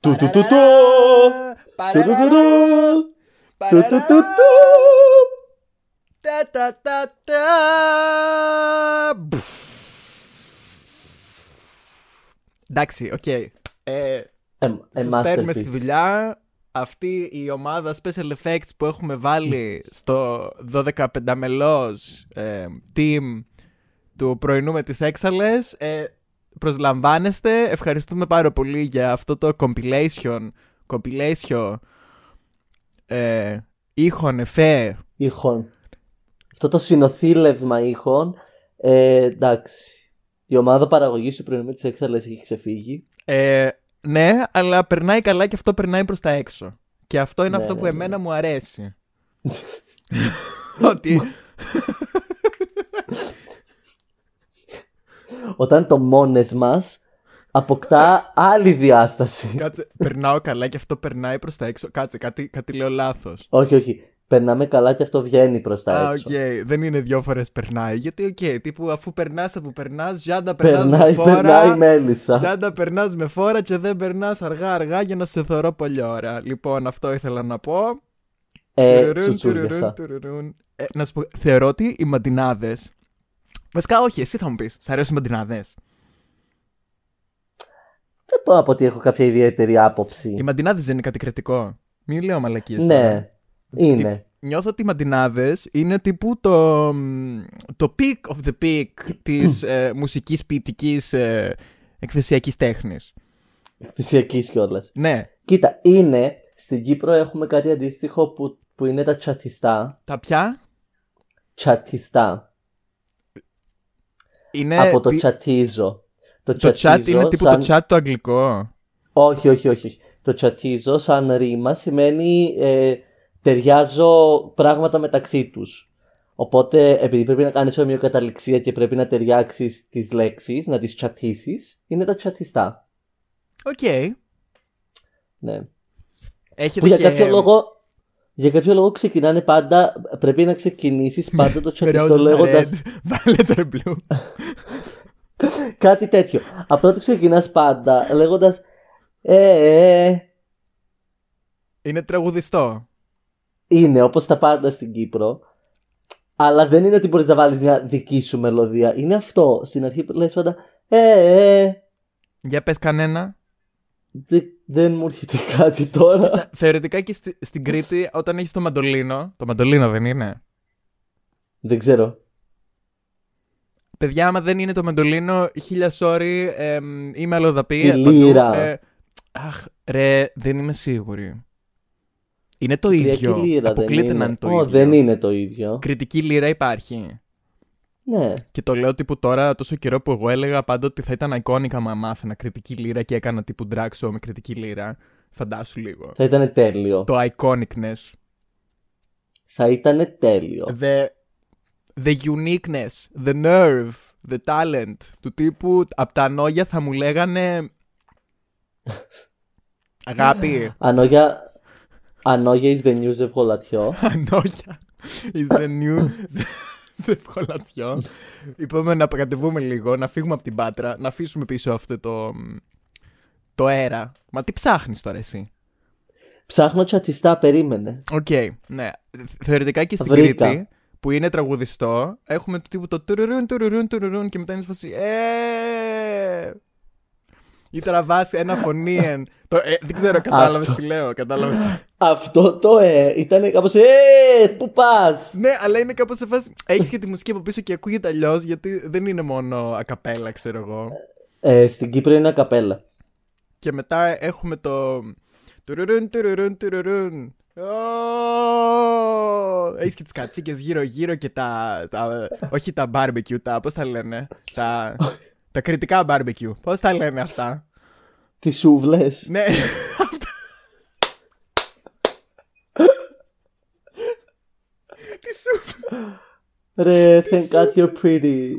Του, του, του, του. Παραρά, Του, του, του, του. παραρά, Του, του, του, του. τα, τα, τα, τα. Μπουφ. Εντάξει, οκ. Ε, Ε, ε, σας παίρνουμε στη masterpiece. δουλειά. Αυτή η ομάδα special effects που έχουμε βάλει στο 12 πενταμελός ε, team του πρωινού με τις έξαλες ε, προσλαμβάνεστε. Ευχαριστούμε πάρα πολύ για αυτό το compilation, compilation ε, ήχων εφέ. Ήχων. Αυτό το συνοθήλευμα ήχων. Ε, εντάξει. Η ομάδα παραγωγής του πρωινού με τις έξαλες έχει ξεφύγει. Ε, ναι, αλλά περνάει καλά και αυτό περνάει προς τα έξω. Και αυτό είναι Ναι, αυτό ναι, που ναι. εμένα μου αρέσει. Ότι Όταν το μόνες μας αποκτά άλλη διάσταση. Κάτσε, περνάω καλά και αυτό περνάει προς τα έξω. Κάτσε, κάτι, κάτι λέω λάθος. όχι, όχι. Περνάμε καλά και αυτό βγαίνει προς τα Α, οκ. έξω. Δεν είναι δύο φορές περνάει. Γιατί, οκ, τύπου αφού περνάς από περνάς, ζάντα περνάς με Περνάει, φόρα. περνάει η μέλισσα. Ζάντα περνάς με φόρα και δεν περνάς αργά-αργά για να σε θωρώ πολύ ώρα. Λοιπόν, αυτό ήθελα να πω. Ε, Τουρουρούν, τσουτσούριασα. τουρουρούν, τουρουρούν. Ε, να σου πω, θεωρώ ότι οι μαντινάδες... Βασικά, όχι, εσύ θα μου πεις. Σ' αρέσουν οι μαντινάδες; Δεν μπορώ να πω ότι έχω κάποια ιδιαίτερη άποψη. Οι μαντινάδες δεν είναι κάτι κριτικό. Μην λέω μαλακίες τώρα. Ναι, είναι. Νιώθω ότι οι μαντινάδες είναι τύπου το, μ, το peak of the peak της ε, μουσικής ποιητικής ε, εκθεσιακής τέχνης. Φυσιακή κιόλας. Ναι, Κοίτα, είναι. Στην Κύπρο έχουμε κάτι αντίστοιχο που, που είναι τα τσατιστά. τα πια Τσατιστά. είναι... από το τι- τσατίζω. Το, το chat τσατίζω είναι τύπου σαν- το chat το αγγλικό. Όχι, όχι, όχι. όχι. Το τσατίζω σαν ρήμα σημαίνει ε, ταιριάζω πράγματα μεταξύ τους. Οπότε επειδή πρέπει να κάνεις ομοιοκαταληξία και πρέπει να ταιριάξεις τις λέξεις, να τις τσατίσεις, είναι τα τσατιστά. Οκ. Ναι. Έχετε Που για και... κάποιο λόγο για κάποιο λόγο ξεκινάνε πάντα. Πρέπει να ξεκινήσεις πάντα το Με τσατιστό roses are λέγοντα red, violets are blue. κάτι τέτοιο. Απλά το ξεκινάς πάντα λέγοντας. Ε, ε, Είναι τραγουδιστό. είναι όπως τα πάντα στην Κύπρο. Αλλά δεν είναι ότι μπορείς να βάλεις μια δική σου μελωδία. Είναι αυτό. Στην αρχή που λες πάντα. Ε, ε, ε, Για πες κανένα. δε- δεν μου έρχεται κάτι τώρα. Θεωρητικά και στη- στην Κρήτη όταν έχεις το μαντολίνο, το μαντολίνο δεν είναι; δεν ξέρω. Παιδιά, άμα δεν είναι το μαντολίνο, χίλια sorry, εμ, είμαι αλλοδαπή. Τη παντού, λύρα. ε, αχ, ρε, δεν είμαι σίγουρη. Είναι το Κυριακή ίδιο. λύρα Αποκλείται δεν να είναι. είναι το Ω, ίδιο. δεν είναι το ίδιο. Κριτική λύρα υπάρχει. Ναι. Και το λέω τύπου τώρα, τόσο καιρό που εγώ έλεγα πάντα ότι θα ήταν iconic μα μάθαινα κριτική λύρα και έκανα τύπου drag show με κριτική λύρα. Φαντάσου λίγο. Θα ήταν τέλειο. Το iconicness. Θα ήταν τέλειο. The, the uniqueness. The nerve. The talent. Του τύπου από τα νόγια θα μου λέγανε. Αγάπη. Ανόγια. Ανόγια is the new ζευγολατιό. Ανόγια. Is the new. Σε ευκολατιό. Είπαμε να κατεβούμε λίγο, να φύγουμε από την πάτρα, να αφήσουμε πίσω αυτό το. το αέρα. Μα τι ψάχνεις τώρα εσύ; Ψάχνω τσατιστά, περίμενε. Οκ, ναι. Θεωρητικά και στην Βρήκα. Κρήτη, που είναι τραγουδιστό, έχουμε το τύπου το τουρουρούν, τουρουρούν, τουρουρούν και μετά είναι σε φάση. Ε! Ή τραβάς ένα φωνή. εν. Το, ε, δεν ξέρω, κατάλαβες Αυτό. τι λέω. Κατάλαβες. Αυτό το ε ήταν κάπως Ε, πού πας; Ναι, αλλά είναι κάπως σε φάση. Έχεις και τη μουσική από πίσω και ακούγεται αλλιώς, γιατί δεν είναι μόνο ακαπέλα, ξέρω εγώ. ε, Στην Κύπρο είναι καπέλα. Και μετά έχουμε το. Τουρουρούν, τουρουρούν, τουρουρούν. Έχεις και τις κατσίκες γύρω-γύρω και τα, τα. Όχι τα barbecue, τα. Πώς τα λένε. Τα, τα κριτικά barbecue. Πώς τα λένε αυτά; Τις σούβλες Ναι. σούβλες. Ρε, thank God you're pretty.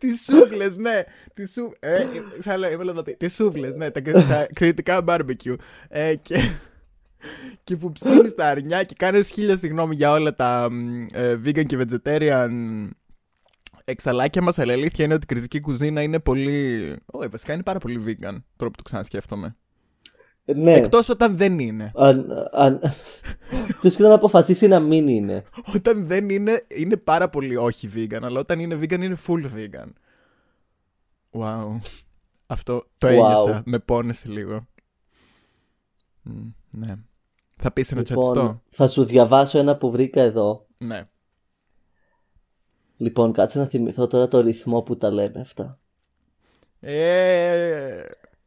Τι σούβλε, ναι. Τι σου... ε, θα λέω, ήθελα να πει. Τι σούβλε, ναι. Τα, τα κριτικά barbecue. Ε, και, και που ψήνεις τα αρνιά και κάνεις χίλια συγγνώμη για όλα τα μ, ε, vegan και vegetarian εξαλάκια μας. Αλλά η αλήθεια είναι ότι η κριτική κουζίνα είναι πολύ. Όχι, βασικά είναι πάρα πολύ vegan. Τώρα που το ξανασκέφτομαι. Ναι. Εκτός όταν δεν είναι. Αν, αν... Ποιος και να αποφασίσει να μην είναι. Όταν δεν είναι, είναι πάρα πολύ όχι vegan. Αλλά όταν είναι vegan, είναι full vegan. Wow. Αυτό το Wow. ένιωσα. Με πόνεσε λίγο. Μ, ναι. Θα πεις ένα τσατιστό. Λοιπόν, θα σου διαβάσω ένα που βρήκα εδώ. Ναι. Λοιπόν, κάτσε να θυμηθώ τώρα το ρυθμό που τα λέμε αυτά. Ε,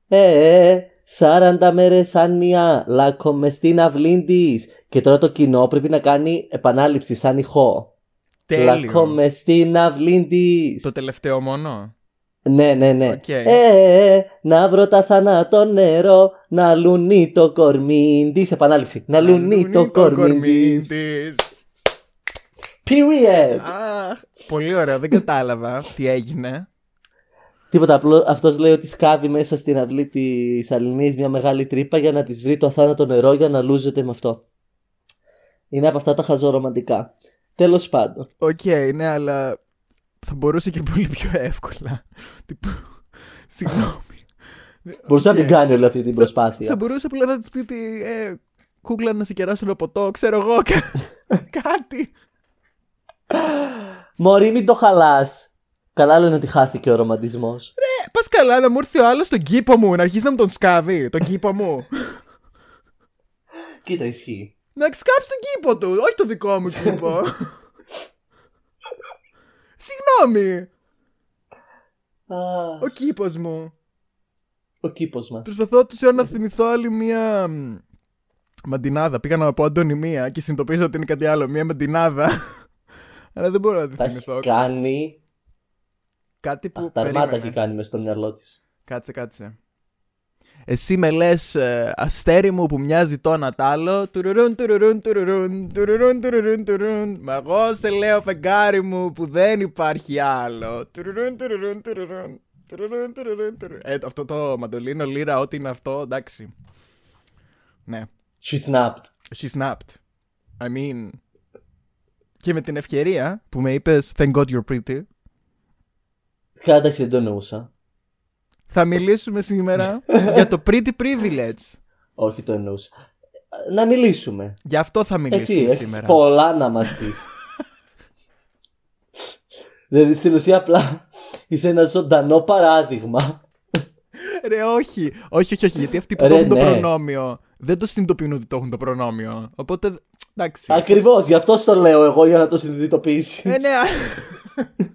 Ε, ε, 40 μέρες άνοιγα λάκκο μες στην αυλή της. Και τώρα το κοινό πρέπει να κάνει επανάληψη σαν ηχό. τέλειο. Λάκκο μες στην αυλή της. Το τελευταίο μόνο; Ναι, ναι, ναι. Οκ. Ε, ε, ε, να βρω τ' αθάνατο νερό, να λούνει το κορμί της. Επανάληψη. Να λουνεί το κορμί της. της. Period. Αχ, πολύ ωραίο. Δεν κατάλαβα τι έγινε. Τίποτα απλό. Αυτός λέει ότι σκάβει μέσα στην αυλή της αλληνής μια μεγάλη τρύπα για να της βρει το αθάνατο νερό για να λούζεται με αυτό. Είναι από αυτά τα χαζορομαντικά. Τέλος πάντων. Οκ, ναι, αλλά θα μπορούσε και πολύ πιο εύκολα. Τύπου, Συγγνώμη. Μπορούσε Οκ. να την κάνει όλη αυτή την προσπάθεια. Θα μπορούσε απλά να της πει ότι ε, κούκλα να σε κεράσω ένα ποτό, ξέρω εγώ. κα- κάτι. Μωρή, μην το χαλάς. Καλά λένε ότι χάθηκε ο ρομαντισμός. Ε, Πας καλά να μου έρθει ο άλλος στον κήπο μου, να αρχίσει να μου τον σκάβει. Τον κήπο μου. Κοίτα, ισχύει. να σκάψει τον κήπο του, όχι το δικό μου κήπο. Συγγνώμη, Α, ο κήπος μου. ο κήπος μας. Προσπαθώ τόση ώρα να θυμηθώ άλλη μία. μ, Μαντινάδα. Πήγα να πω αντωνυμία και συνειδητοποίησα ότι είναι κάτι άλλο. Μία μαντινάδα. Αλλά δεν μπορώ να τη Τα θυμηθώ. έχει κάνει. Κάτι που. Αχ, τα αρμάτα περίμενε. έχει κάνει μες στο μυαλό της. Κάτσε, κάτσε. Εσύ με λες αστέρι μου που μοιάζει το ένα τ' άλλο. Τουρουρούν, τουρουρούν, τουρουρούν, τουρουρούν, τουρουρούν, τουρουρούν. Μα εγώ σε λέω φεγγάρι μου που δεν υπάρχει άλλο. Τουρουρούν, τουρουρούν, τουρουρούν. Τουρουρούν, τουρουρούν, τουρουρούν. Ε, αυτό το μαντολίνο λίρα, ό,τι είναι αυτό, εντάξει. Ναι. She snapped. She snapped. I mean. Και με την ευκαιρία που με είπες Thank God you're pretty. Κάτα εσύ δεν το εννοούσα. Θα μιλήσουμε σήμερα για το pretty privilege. Όχι το εννοούσα. Να μιλήσουμε. Γι' αυτό θα Εσύ μιλήσουμε έχεις σήμερα. πολλά να μας πεις. δηλαδή στην ουσία απλά είσαι ένα ζωντανό παράδειγμα. Ρε, όχι. Όχι, όχι, όχι. Γιατί αυτοί που Ρε, το έχουν το ναι. προνόμιο δεν το συνειδητοποιούν ότι το έχουν το προνόμιο. Οπότε. Εντάξει. Ακριβώς, γι' αυτό το λέω εγώ για να το συνειδητοποιήσεις. Ε, ναι.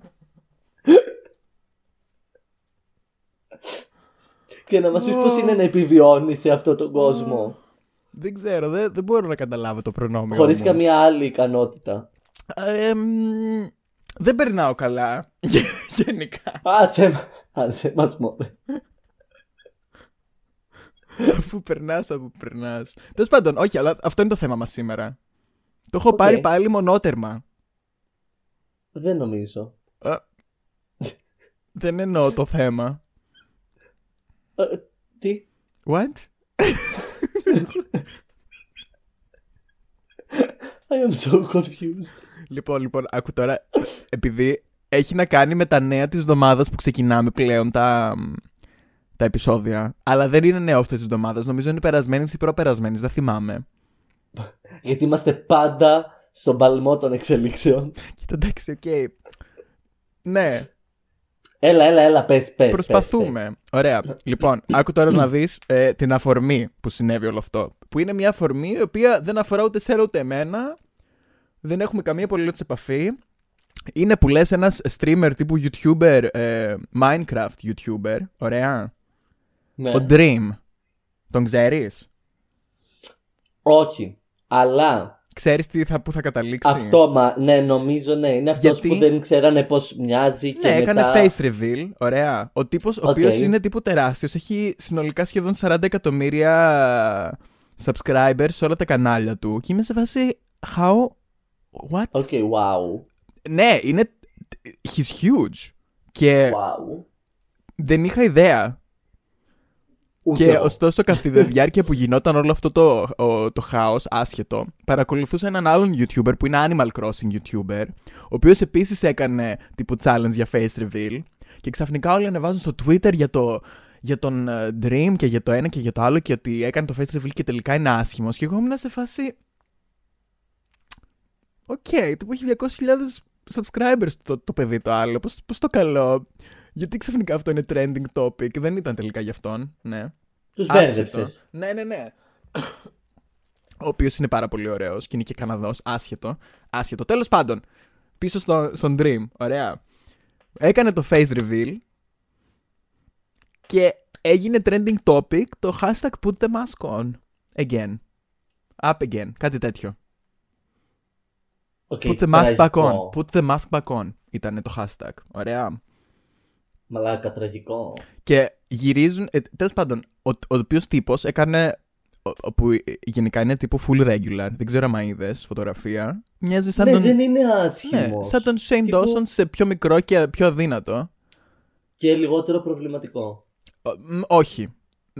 Και να μας πεις πώς είναι να επιβιώνεις σε αυτόν τον κόσμο. δεν ξέρω, δεν, δεν μπορώ να καταλάβω το προνόμιο. Χωρίς μου. καμία άλλη ικανότητα. Ε, εμ, δεν περνάω καλά. Γενικά. Άσε, άσε μας μωρέ. Αφού περνάς από περνάς. Τέλος πάντων, όχι, αλλά αυτό είναι το θέμα μας σήμερα. Το έχω Οκ. πάρει πάλι μονότερμα. Δεν νομίζω. Ε, δεν εννοώ το θέμα. Ε, τι; What? I am so confused. Λοιπόν, λοιπόν, άκου τώρα. Επειδή έχει να κάνει με τα νέα της εβδομάδας που ξεκινάμε πλέον τα, τα επεισόδια. Αλλά δεν είναι νέο αυτή της εβδομάδας. Νομίζω είναι περασμένης ή προπερασμένης. Δεν θυμάμαι. Γιατί είμαστε πάντα στον παλμό των εξελίξεων. Κοίτα, εντάξει, οκ. Ναι, Έλα, έλα, έλα, πες, πες. προσπαθούμε. πες, Ωραία. Λοιπόν, άκου τώρα να δεις την αφορμή που συνέβη όλο αυτό. Που είναι μια αφορμή η οποία δεν αφορά ούτε εσένα ούτε εμένα. Δεν έχουμε καμία απολύτως επαφή. Είναι που λες ένας streamer τύπου YouTuber, ε, Minecraft YouTuber, ωραία. Ναι. Ο Dream. Τον ξέρεις; Όχι. Αλλά Ξέρεις τι θα, που θα καταλήξει; αυτό, μα, ναι, νομίζω ναι. Είναι αυτός Γιατί- που δεν ξέρανε πώς μοιάζει και Ναι, έκανε μετά... face reveal. Ωραία. Ο τύπος, ο Οκ. οποίος είναι τύπου τεράστιος, έχει συνολικά σχεδόν 40 εκατομμύρια subscribers σε όλα τα κανάλια του και είμαι σε φάση. How. What? Οκ, wow. Ναι, είναι. He's huge. Και Wow. δεν είχα ιδέα. Ούτε Και εγώ. ωστόσο, κατά τη διάρκεια που γινόταν όλο αυτό το, ο- το χάος, άσχετο, παρακολουθούσα έναν άλλον YouTuber που είναι Animal Crossing YouTuber, ο οποίος επίσης έκανε τύπου challenge για face reveal. Και ξαφνικά όλοι ανεβάζουν στο Twitter για, το, για τον ε, Dream και για το ένα και για το άλλο και ότι έκανε το face reveal και τελικά είναι άσχημος. Και εγώ ήμουν σε φάση. Οκ, τύπου έχει 200.000 subscribers το, το παιδί το άλλο. Πώς, πώς το καλό. Γιατί ξαφνικά αυτό είναι trending topic. Δεν ήταν τελικά γι' αυτόν, ναι. Τους Άσχετο. μπέρδεψες. Ναι, ναι, ναι. Ο οποίος είναι πάρα πολύ ωραίος και είναι και Καναδός. Άσχετο. Άσχετο. Τέλος πάντων, πίσω στο, στον Dream. Ωραία. Έκανε το face reveal και έγινε trending topic το hashtag put the mask on. Again. Up again. Κάτι τέτοιο. Οκ, Put the mask back on. τραγικό. Put the mask back on ήταν το hashtag. Ωραία. Μαλάκα, τραγικό. Και γυρίζουν. Ε, Τέλος πάντων, ο, ο οποίος τύπος έκανε. ο- ο- που γενικά είναι τύπου full regular. Δεν ξέρω αν είδες φωτογραφία. Μοιάζει σαν ναι, τον. δεν είναι ναι, άσχημος. σαν τον Shane Τύπου- Dawson σε πιο μικρό και πιο αδύνατο. Και λιγότερο προβληματικό. Ο- μ, όχι.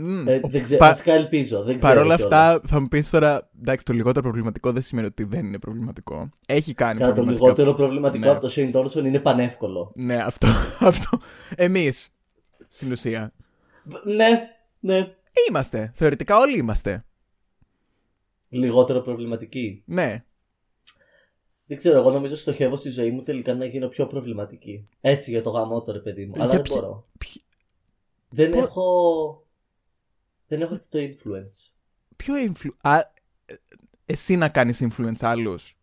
Μ, Ε, ο- δεν ξέρω, πα- βασικά ελπίζω. Δεν Παρ' ξέρω όλα κιόλας. αυτά, θα μου πεις τώρα. Εντάξει, το λιγότερο προβληματικό δεν σημαίνει ότι δεν είναι προβληματικό. Έχει κάνει Κατά το προβληματικά. λιγότερο προβληματικό Ναι. από το Shane Dawson είναι πανεύκολο. Ναι, αυτό. αυτό. Εμείς. Στην ουσία. Ναι, ναι. Είμαστε. Θεωρητικά όλοι είμαστε. Λιγότερο προβληματική. Ναι. Δεν ξέρω, εγώ νομίζω στοχεύω στη ζωή μου τελικά να γίνω πιο προβληματική. Έτσι για το γαμό τώρα, παιδί μου. Για Αλλά δεν ποιο- μπορώ. Ποιοι- Δεν Πο- έχω. Δεν έχω το influence. Ποιο influ... Α, ε, εσύ να κάνεις influence άλλους;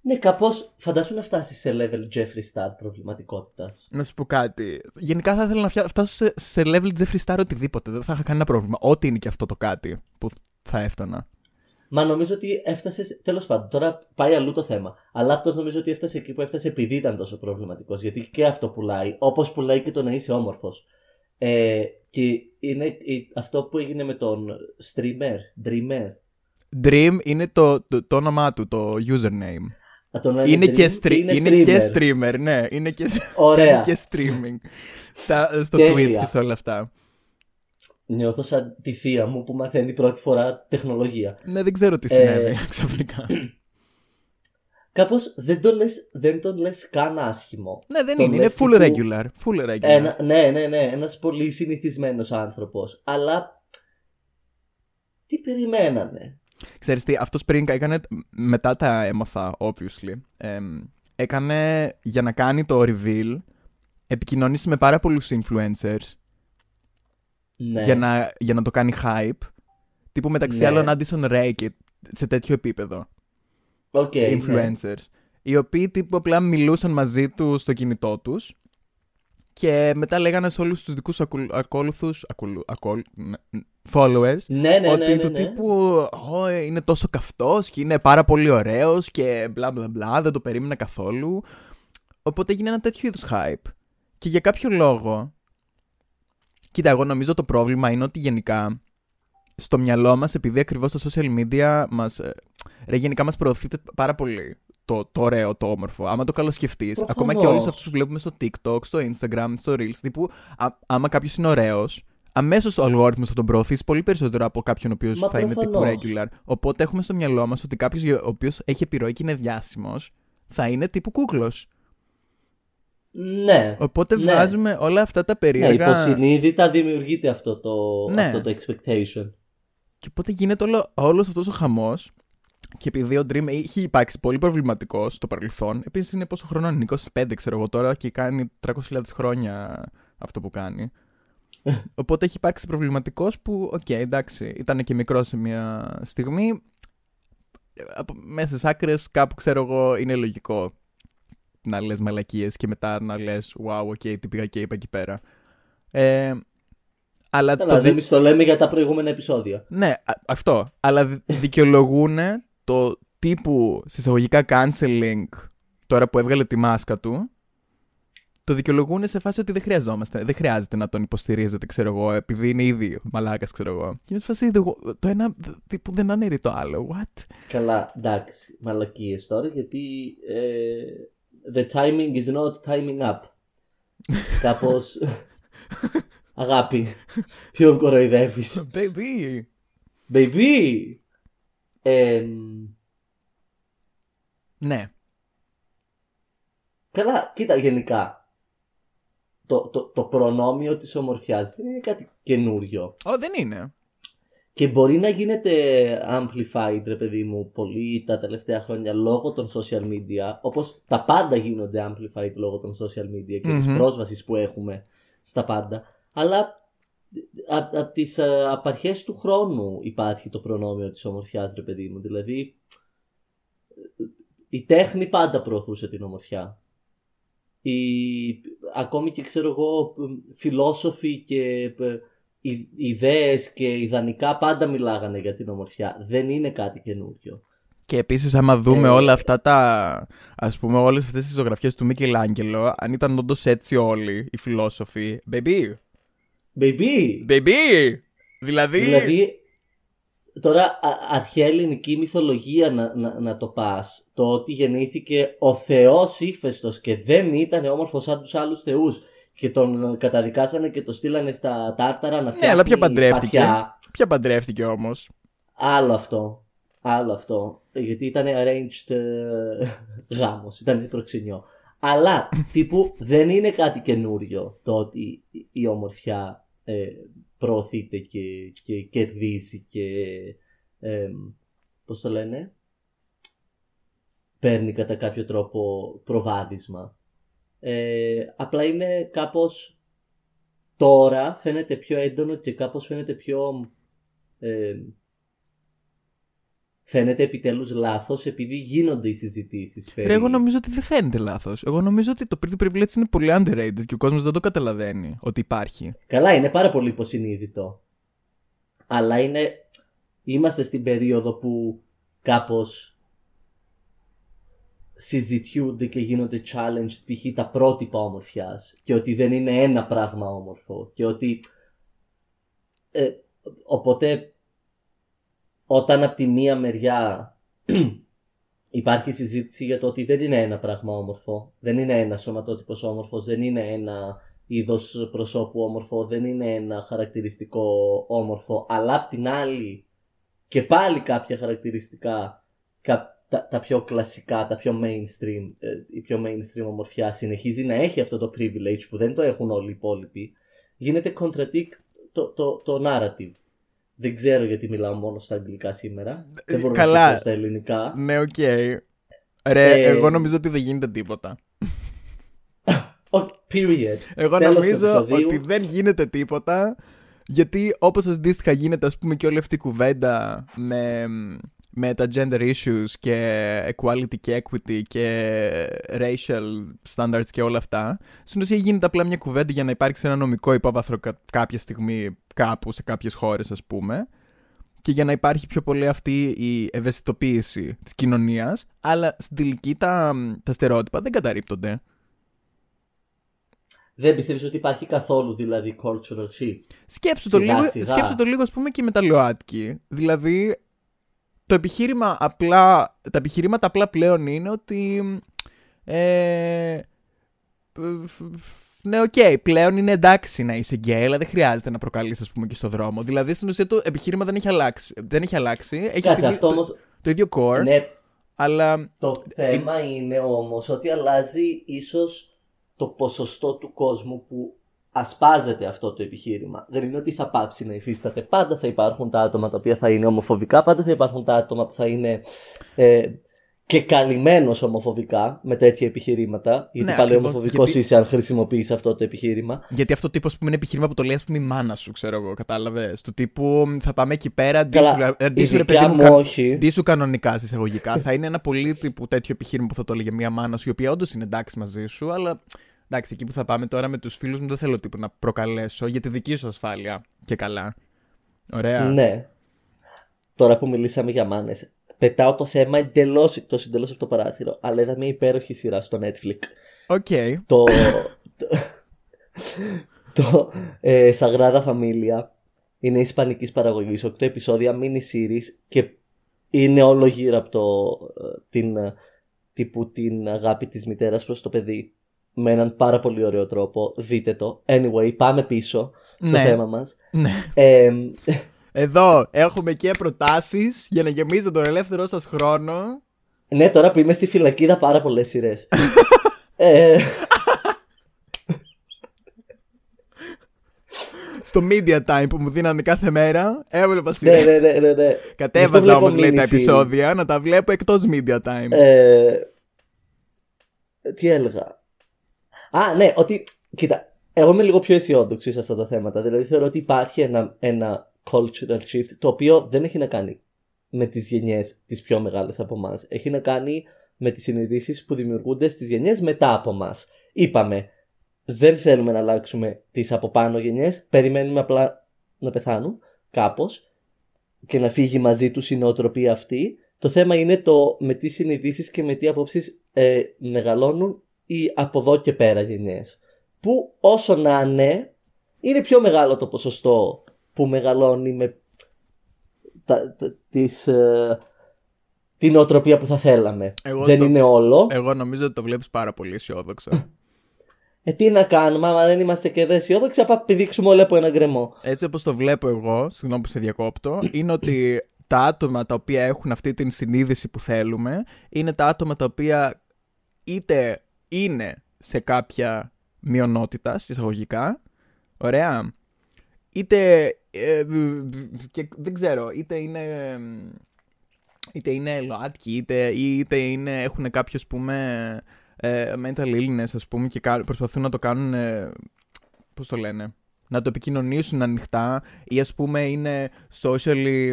Ναι, κάπως φαντάσου να φτάσεις σε level Jeffree Star προβληματικότητας. Να σου πω κάτι. Γενικά θα ήθελα να φτιά- φτάσω σε, σε level Jeffree Star οτιδήποτε. Δεν θα είχα κανένα πρόβλημα. Ό,τι είναι και αυτό το κάτι που θα έφτανα. Μα νομίζω ότι έφτασε. Τέλος πάντων, τώρα πάει αλλού το θέμα. Αλλά αυτός νομίζω ότι έφτασε εκεί που έφτασε επειδή ήταν τόσο προβληματικός. Γιατί και αυτό πουλάει. Όπως πουλάει και το να είσαι όμορφος. Ε, και είναι η- αυτό που έγινε με τον streamer, dreamer. Dream είναι το, το, το όνομά του, το username. Να τον λένε Είναι, Dream και, stream, είναι είναι και streamer. streamer, ναι. Είναι και, Ωραία. κάνει και streaming. Στα, στο Τέλεια. Twitch και σε όλα αυτά. Νιώθω σαν τη θεία μου που μαθαίνει πρώτη φορά τεχνολογία. Ναι, δεν ξέρω τι Ε, συνέβη ξαφνικά. Κάπως δεν, το λες, δεν τον λες καν άσχημο. ναι, δεν τον είναι. Είναι λες full τύπου- regular. Full regular. Ένα, ναι, ναι, ναι. Ένας πολύ συνηθισμένος άνθρωπος. Αλλά. Τι περιμένανε; Ξέρεις τι, αυτός πριν έκανε, μετά τα έμαθα, obviously, εμ, έκανε για να κάνει το reveal, επικοινωνήσει με πάρα πολλούς influencers Ναι. για, να, για να το κάνει hype, τύπου μεταξύ Ναι. άλλων Addison Ray και σε τέτοιο επίπεδο, Οκ, ναι. influencers, οι οποίοι τύπου απλά μιλούσαν μαζί τους στο κινητό τους και μετά λέγανε σε όλους τους δικούς ακολου- ακόλουθους, ακολου- ακολ- ναι, followers, Ναι, ναι, ναι. ότι ναι, του ναι. τύπου «Ω, ε, είναι τόσο καυτός και είναι πάρα πολύ ωραίος και μπλα μπλα μπλα, δεν το περίμενα καθόλου. Οπότε έγινε ένα τέτοιο είδους hype. Και για κάποιο λόγο, κοίτα εγώ νομίζω το πρόβλημα είναι ότι γενικά στο μυαλό μας, επειδή ακριβώς τα social media μας, ε, ρε, γενικά μας προωθείται πάρα πολύ το, το ωραίο, το όμορφο. Άμα το καλοσκεφτείς, Προφανώς. ακόμα και όλους αυτούς που βλέπουμε στο TikTok, στο Instagram, στο Reels, τύπου, α, άμα κάποιος είναι ωραίος, αμέσως ο αλγόριθμος θα τον προωθήσει πολύ περισσότερο από κάποιον ο οποίος Μα θα είναι τύπου προφανώς. regular. Οπότε έχουμε στο μυαλό μας ότι κάποιος ο οποίος έχει επιρροή και είναι διάσημος θα είναι τύπου κούκλος. Ναι. Οπότε Ναι. βάζουμε όλα αυτά τα Ναι, περίεργα. υποσυνείδητα δημιουργείται αυτό το, Ναι. αυτό το expectation. Και οπότε γίνεται όλο όλος αυτός ο χαμός. Και επειδή ο Dream έχει υπάρξει πολύ προβληματικός στο παρελθόν, επίσης είναι πόσο χρόνο είναι, 25 ξέρω εγώ τώρα και κάνει 300.000 χρόνια αυτό που κάνει. Οπότε έχει υπάρξει προβληματικός που, οκ, εντάξει, ήταν και μικρός σε μια στιγμή. Από, μέσα στις άκρες, κάπου ξέρω εγώ, είναι λογικό να λες μαλακίες και μετά να λες wow, οκ, τι πήγα και είπα εκεί πέρα. Ε, αλλά Καλά, το δεν δι- εμείς το λέμε για τα προηγούμενα επεισόδια. ναι, α- αυτό. Αλλά δι- δικαιολογούν το τύπου σε εισαγωγικά canceling τώρα που έβγαλε τη μάσκα του. το δικαιολογούν σε φάση ότι δεν χρειαζόμαστε. Δεν χρειάζεται να τον υποστηρίζετε, ξέρω εγώ, επειδή είναι ήδη μαλάκας, ξέρω εγώ. Και είναι σε φάση εγώ- το ένα τύπου δεν ανέρει το άλλο. What? Καλά, εντάξει, μαλακίες τώρα γιατί ε, the timing is not timing up. Κάπω. Αγάπη, ποιον κοροϊδεύεις; Baby. Baby! Ε, Ναι. καλά, κοίτα, γενικά. Το, το, το προνόμιο της ομορφιάς δεν είναι κάτι καινούριο. Ω, δεν είναι. Και μπορεί να γίνεται amplified, ρε παιδί μου, πολύ τα τελευταία χρόνια λόγω των social media, όπως τα πάντα γίνονται amplified λόγω των social media και της Μμμ. πρόσβασης που έχουμε στα πάντα. Αλλά από απ τις α, απ' αρχές του χρόνου υπάρχει το προνόμιο της ομορφιάς, ρε παιδί μου. Δηλαδή, η τέχνη πάντα προωθούσε την ομορφιά. Οι, ακόμη και ξέρω εγώ, φιλόσοφοι και ε, οι ιδέες και ιδανικά πάντα μιλάγανε για την ομορφιά. Δεν είναι κάτι καινούριο. Και επίσης, άμα δούμε Ε, όλα αυτά τα. Α πούμε, όλες αυτές τις ζωγραφιές του Μίκελ Άγγελο, αν ήταν όντως έτσι όλοι οι φιλόσοφοι. Baby! Baby! Baby! Δηλαδή. Δηλαδή, τώρα α- αρχαία ελληνική μυθολογία να, να, να το πας, το ότι γεννήθηκε ο Θεός ύφεστος και δεν ήταν όμορφος σαν τους άλλους θεούς και τον καταδικάσανε και το στείλανε στα τάρταρα να Ναι, φτιάχνει αλλά ποια παντρεύτηκε. σπαθιά. Ποια παντρεύτηκε όμως; Άλλο αυτό. Άλλο αυτό. Γιατί ήταν arranged ε, γάμος. Ήταν προξενιό. Αλλά τύπου δεν είναι κάτι καινούριο το ότι η ομορφιά ε, προωθείται και, και κερδίζει και ε, πώς το λένε παίρνει κατά κάποιο τρόπο προβάδισμα. Ε, απλά είναι κάπως τώρα φαίνεται πιο έντονο και κάπως φαίνεται πιο ε, φαίνεται επιτέλους λάθος επειδή γίνονται οι συζητήσεις περί... Ρε, εγώ νομίζω ότι δεν φαίνεται λάθος. Εγώ νομίζω ότι το pretty privilege είναι πολύ underrated και ο κόσμος δεν το καταλαβαίνει ότι υπάρχει. Καλά είναι πάρα πολύ υποσυνείδητο αλλά είναι είμαστε στην περίοδο που κάπως συζητιούνται και γίνονται challenged π.χ. τα πρότυπα ομορφιάς και ότι δεν είναι ένα πράγμα όμορφο και ότι ε, οπότε όταν από τη μία μεριά υπάρχει συζήτηση για το ότι δεν είναι ένα πράγμα όμορφο, δεν είναι ένα σωματότυπος όμορφος, δεν είναι ένα είδος προσώπου όμορφο, δεν είναι ένα χαρακτηριστικό όμορφο, αλλά απ' την άλλη και πάλι κάποια χαρακτηριστικά, κα- τα, τα πιο κλασικά, τα πιο mainstream, ε, η πιο mainstream ομορφιά συνεχίζει να έχει αυτό το privilege που δεν το έχουν όλοι οι υπόλοιποι, γίνεται contradict το, το, το narrative. Δεν ξέρω γιατί μιλάω μόνο στα αγγλικά σήμερα. Δεν μπορώ καλά. να πω στα ελληνικά. Ναι, οκ. Ρε, Ε, εγώ νομίζω ότι δεν γίνεται τίποτα. Oh, period. Εγώ Τέλος του νομίζω επεισοδίου. ότι δεν γίνεται τίποτα. Γιατί όπως αντίστοιχα γίνεται ας πούμε και όλη αυτή η κουβέντα με, με τα gender issues και equality και equity και racial standards και όλα αυτά στην ουσία γίνεται απλά μια κουβέντα για να υπάρξει ένα νομικό υπόβαθρο κα- κάποια στιγμή κάπου σε κάποιες χώρες ας πούμε και για να υπάρχει πιο πολύ αυτή η ευαισθητοποίηση της κοινωνίας αλλά στην τελική τα, τα στερεότυπα δεν καταρρίπτονται. Δεν πιστεύεις ότι υπάρχει καθόλου δηλαδή cultural shift; Σκέψου το, Σιγά, λίγο, σιγά. σκέψου το λίγο, ας πούμε, και με τα ΛΟΑΤΚΙ. Δηλαδή, το επιχείρημα απλά, τα επιχειρήματα απλά πλέον είναι ότι... Ε, ναι, οκ, πλέον είναι εντάξει να είσαι γκέι, αλλά δεν χρειάζεται να προκαλείς, ας πούμε, και στο δρόμο. Δηλαδή, στην ουσία το επιχείρημα δεν έχει αλλάξει. Δεν έχει αλλάξει. Έχει Κάτσε, την- αυτό το, όμως το ίδιο core, ναι, αλλά Το θέμα είναι όμως ότι αλλάζει ίσως το ποσοστό του κόσμου που ασπάζεται αυτό το επιχείρημα. Δεν είναι ότι θα πάψει να υφίσταται. Πάντα θα υπάρχουν τα άτομα τα οποία θα είναι ομοφοβικά, πάντα θα υπάρχουν τα άτομα που θα είναι ε, και καλυμμένος ομοφοβικά με τέτοια επιχειρήματα. Γιατί Ναι, πάλι ακριβώς, ομοφοβικός γιατί- είσαι αν χρησιμοποιείς αυτό το επιχείρημα. Γιατί αυτό τύπος, α πούμε, είναι επιχείρημα που το λέει, ας πούμε, η μάνα σου, ξέρω εγώ, κατάλαβες. Του τύπου θα πάμε εκεί πέρα, Καλά, ντύσου, ε, η ντύσου, ρε δικιά παιδί μου, μου κα- όχι. ντύσου κανονικά συσσαγωγικά. θα είναι ένα πολύ τύπου τέτοιο επιχείρημα που θα το έλεγε μια μάνα σου, η οποία όντως είναι εντάξει μαζί σου, αλλά εντάξει, εκεί που θα πάμε τώρα με τους φίλους μου δεν θέλω τύπου να προκαλέσω για τη δική σου ασφάλεια. Και καλά. Ωραία. Ναι. Τώρα που μιλήσαμε για μάνες, πετάω το θέμα εντελώς εκτό εντελώ από το παράθυρο. Αλλά είδα μια υπέροχη σειρά στο Netflix. Οκ. το, το, το ε, Sagrada Familia είναι ισπανικής παραγωγής, 8 επεισόδια mini series και είναι όλο γύρω από το, ε, την, ε, τύπου την αγάπη της μητέρας προς το παιδί με έναν πάρα πολύ ωραίο τρόπο. Δείτε το. Anyway, πάμε πίσω στο Ναι. θέμα μας. Ναι. Ε, Εδώ έχουμε και προτάσεις για να γεμίζετε τον ελεύθερό σας χρόνο. ναι, τώρα που είμαι στη φυλακή είδα πάρα πολλές σειρές. ε, Στο media time που μου δίνανε κάθε μέρα, έβλεπα ναι, σειρές. ναι, ναι, ναι, ναι. Γι' Κατέβαζα αυτό βλέπω όμως λέει τα mini series. επεισόδια να τα βλέπω εκτός media time. Ε, τι έλεγα; Α, ναι, ότι. Κοίτα, εγώ είμαι λίγο πιο αισιόδοξη σε αυτά τα θέματα. Δηλαδή θεωρώ ότι υπάρχει ένα, ένα cultural shift το οποίο δεν έχει να κάνει με τις γενιές τις πιο μεγάλες από εμάς. Έχει να κάνει με τις συνειδήσεις που δημιουργούνται στις γενιές μετά από εμάς. Είπαμε, δεν θέλουμε να αλλάξουμε τις από πάνω γενιές, περιμένουμε απλά να πεθάνουν κάπως και να φύγει μαζί τους η νοοτροπία αυτή. Το θέμα είναι το με τι συνειδήσεις και με τι απόψεις ε, μεγαλώνουν οι από εδώ και πέρα γενιές. Που όσο να είναι, είναι πιο μεγάλο το ποσοστό που μεγαλώνει με τα, τα, τις, ε, την νοοτροπία που θα θέλαμε. Εγώ δεν το- είναι όλο. Εγώ νομίζω ότι το βλέπεις πάρα πολύ αισιόδοξο. Ε, τι να κάνουμε, άμα δεν είμαστε και εδώ αισιόδοξοι, θα πηδήξουμε όλα από ένα γκρεμό. Έτσι όπως το βλέπω εγώ, συγγνώμη που σε διακόπτω, είναι ότι τα άτομα τα οποία έχουν αυτή την συνείδηση που θέλουμε είναι τα άτομα τα οποία είτε είναι σε κάποια μειονότητα, συσσαγωγικά, ωραία, είτε, ε, και δεν ξέρω, είτε είναι, είτε είναι ΛΟΑΤΚΙ, είτε, ή είτε είναι, έχουν κάποιο, ας πούμε, ε, mental illness, ας πούμε, και κα- προσπαθούν να το κάνουν, ε, πώς το λένε, να το επικοινωνήσουν ανοιχτά ή ας πούμε είναι socially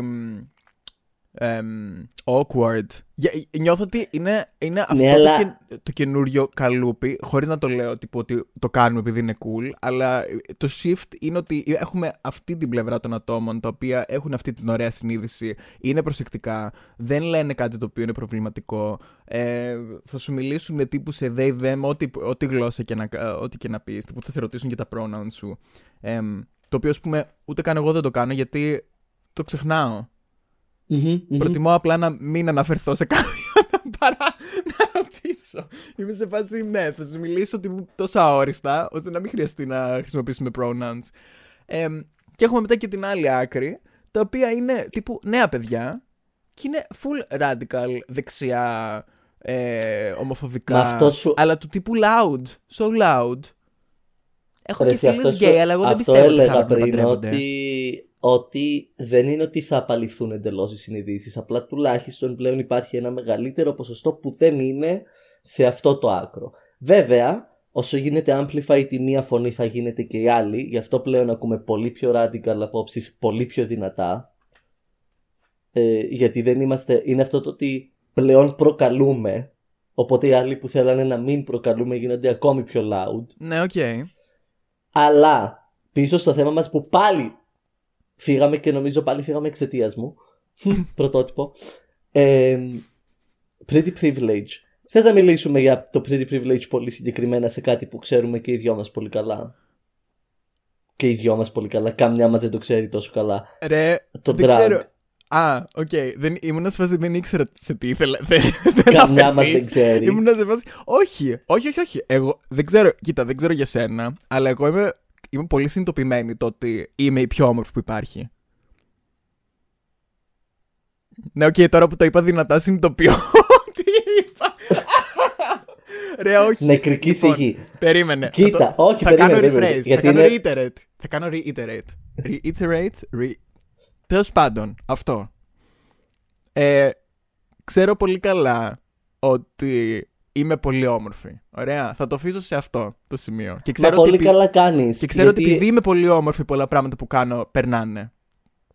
μ, εμ, awkward. Για- νιώθω ότι είναι, είναι αυτό Ναι, αλλά- το, και- το καινούριο καλούπι, χωρίς να το λέω τύπου, ότι το κάνουμε επειδή είναι cool, αλλά το shift είναι ότι έχουμε αυτή την πλευρά των ατόμων, τα οποία έχουν αυτή την ωραία συνείδηση, είναι προσεκτικά, δεν λένε κάτι το οποίο είναι προβληματικό, ε, θα σου μιλήσουν τύπου σε they, them, ό,τι, ό,τι γλώσσα και να, ό,τι και να πεις, τύπου θα σε ρωτήσουν και τα pronouns σου. Εμ, το οποίο, ας πούμε, ούτε καν εγώ δεν το κάνω γιατί το ξεχνάω. Μμμ, μμμ. Προτιμώ απλά να μην αναφερθώ σε κάποιον παρά να ρωτήσω. Είμαι σε φάση, ναι, θα σου μιλήσω τύπου τόσο αόριστα, ώστε να μην χρειαστεί να χρησιμοποιήσουμε pronouns. Εμ, και έχουμε μετά και την άλλη άκρη, τα οποία είναι τύπου νέα παιδιά και είναι full radical, δεξιά, ε, ομοφοβικά, Μα αυτό σου- αλλά του τύπου loud, so loud. Έχω Ρε, και εσύ, αυτό φίλους σου- γκέι, αλλά εγώ δεν αυτό πιστεύω ότι θα έλεγα έπρεπε να πριν παντρεύονται. ότι, ότι δεν είναι ότι θα απαλληφθούν εντελώς οι συνειδήσεις. Απλά τουλάχιστον πλέον υπάρχει ένα μεγαλύτερο ποσοστό που δεν είναι σε αυτό το άκρο. Βέβαια, όσο γίνεται amplify τη μία φωνή θα γίνεται και η άλλη. Γι' αυτό πλέον ακούμε πολύ πιο radical απόψεις, πολύ πιο δυνατά. Ε, γιατί δεν είμαστε. Είναι αυτό το ότι πλέον προκαλούμε. Οπότε οι άλλοι που θέλανε να μην προκαλούμε γίνονται ακόμη πιο loud. Ναι, οκ. Αλλά πίσω στο θέμα μας που πάλι φύγαμε και νομίζω πάλι φύγαμε εξαιτίας μου. Πρωτότυπο. Ε, pretty privilege. Θες να μιλήσουμε για το pretty privilege πολύ συγκεκριμένα σε κάτι που ξέρουμε και οι δυο μας πολύ καλά; Και οι δυο μας πολύ καλά. Καμιά μας δεν το ξέρει τόσο καλά. Ρε, Το δεν drag. ξέρω. Α, οκ. Δεν, ήμουν σε φάση δεν ήξερα σε τι ήθελα. Δεν, δεν Καμιά μας αφαιρείς. δεν ξέρει. Ήμουν σε φάση. Όχι, όχι, όχι, όχι. Εγώ δεν ξέρω. Κοίτα, δεν ξέρω για σένα, αλλά εγώ είμαι, είμαι πολύ συνειδητοποιημένη το ότι είμαι η πιο όμορφη που υπάρχει. Ναι, οκ, τώρα που το είπα δυνατά συνειδητοποιώ. Τι είπα. Ρε, όχι. Νεκρική Λοιπόν, σιγή. Περίμενε. Κοίτα, θα το- όχι, θα περίμενε, κάνω περίμενε, rephrase. γιατί θα κάνω είναι- reiterate. Θα κάνω reiterate. Reiterate. Re... Τέλος πάντων, αυτό. Ε, ξέρω πολύ καλά ότι είμαι πολύ όμορφη. Ωραία. Θα το αφήσω σε αυτό το σημείο. Και ξέρω Μα πολύ ότι, επει- καλά κάνεις. και ξέρω ότι γιατί- επειδή είμαι πολύ όμορφη, πολλά πράγματα που κάνω περνάνε.